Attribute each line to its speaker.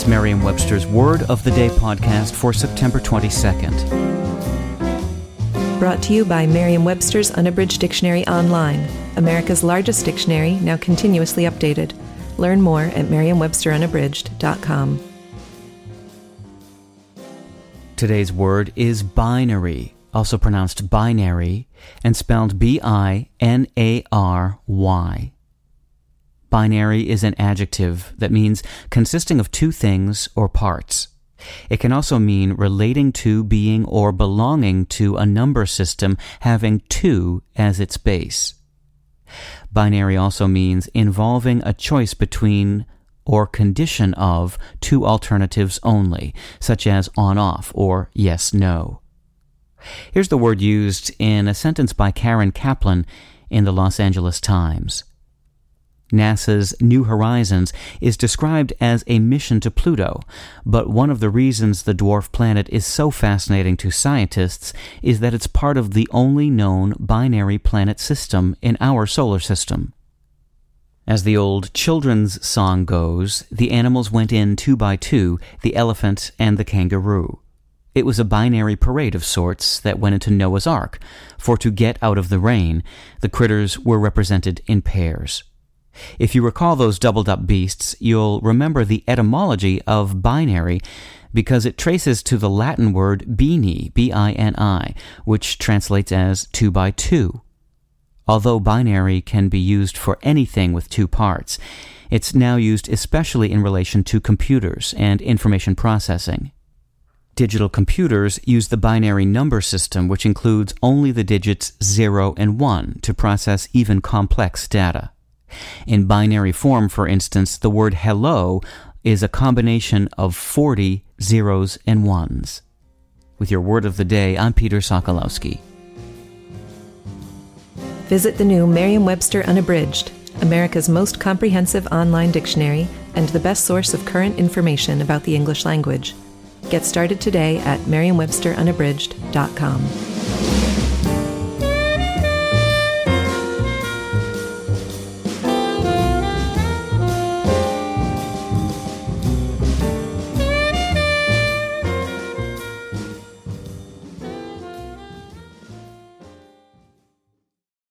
Speaker 1: It's Merriam Webster's Word of the Day podcast for September 22nd.
Speaker 2: Brought to you by Merriam Webster's Unabridged Dictionary Online, America's largest dictionary, now continuously updated. Learn more at merriam-websterunabridged.com.
Speaker 1: Today's word is binary, also pronounced binary, and spelled B I N A R Y. Binary is an adjective that means consisting of two things or parts. It can also mean relating to, being, or belonging to a number system having two as its base. Binary also means involving a choice between or condition of two alternatives only, such as on off or yes no. Here's the word used in a sentence by Karen Kaplan in the Los Angeles Times. NASA's New Horizons is described as a mission to Pluto, but one of the reasons the dwarf planet is so fascinating to scientists is that it's part of the only known binary planet system in our solar system. As the old children's song goes, the animals went in two by two, the elephant and the kangaroo. It was a binary parade of sorts that went into Noah's Ark, for to get out of the rain, the critters were represented in pairs. If you recall those doubled up beasts, you'll remember the etymology of binary because it traces to the Latin word bini, B-I-N-I, which translates as two by two. Although binary can be used for anything with two parts, it's now used especially in relation to computers and information processing. Digital computers use the binary number system, which includes only the digits 0 and 1 to process even complex data. In binary form, for instance, the word hello is a combination of 40 zeros and ones. With your word of the day, I'm Peter Sokolowski.
Speaker 2: Visit the new Merriam Webster Unabridged, America's most comprehensive online dictionary and the best source of current information about the English language. Get started today at merriam-websterunabridged.com.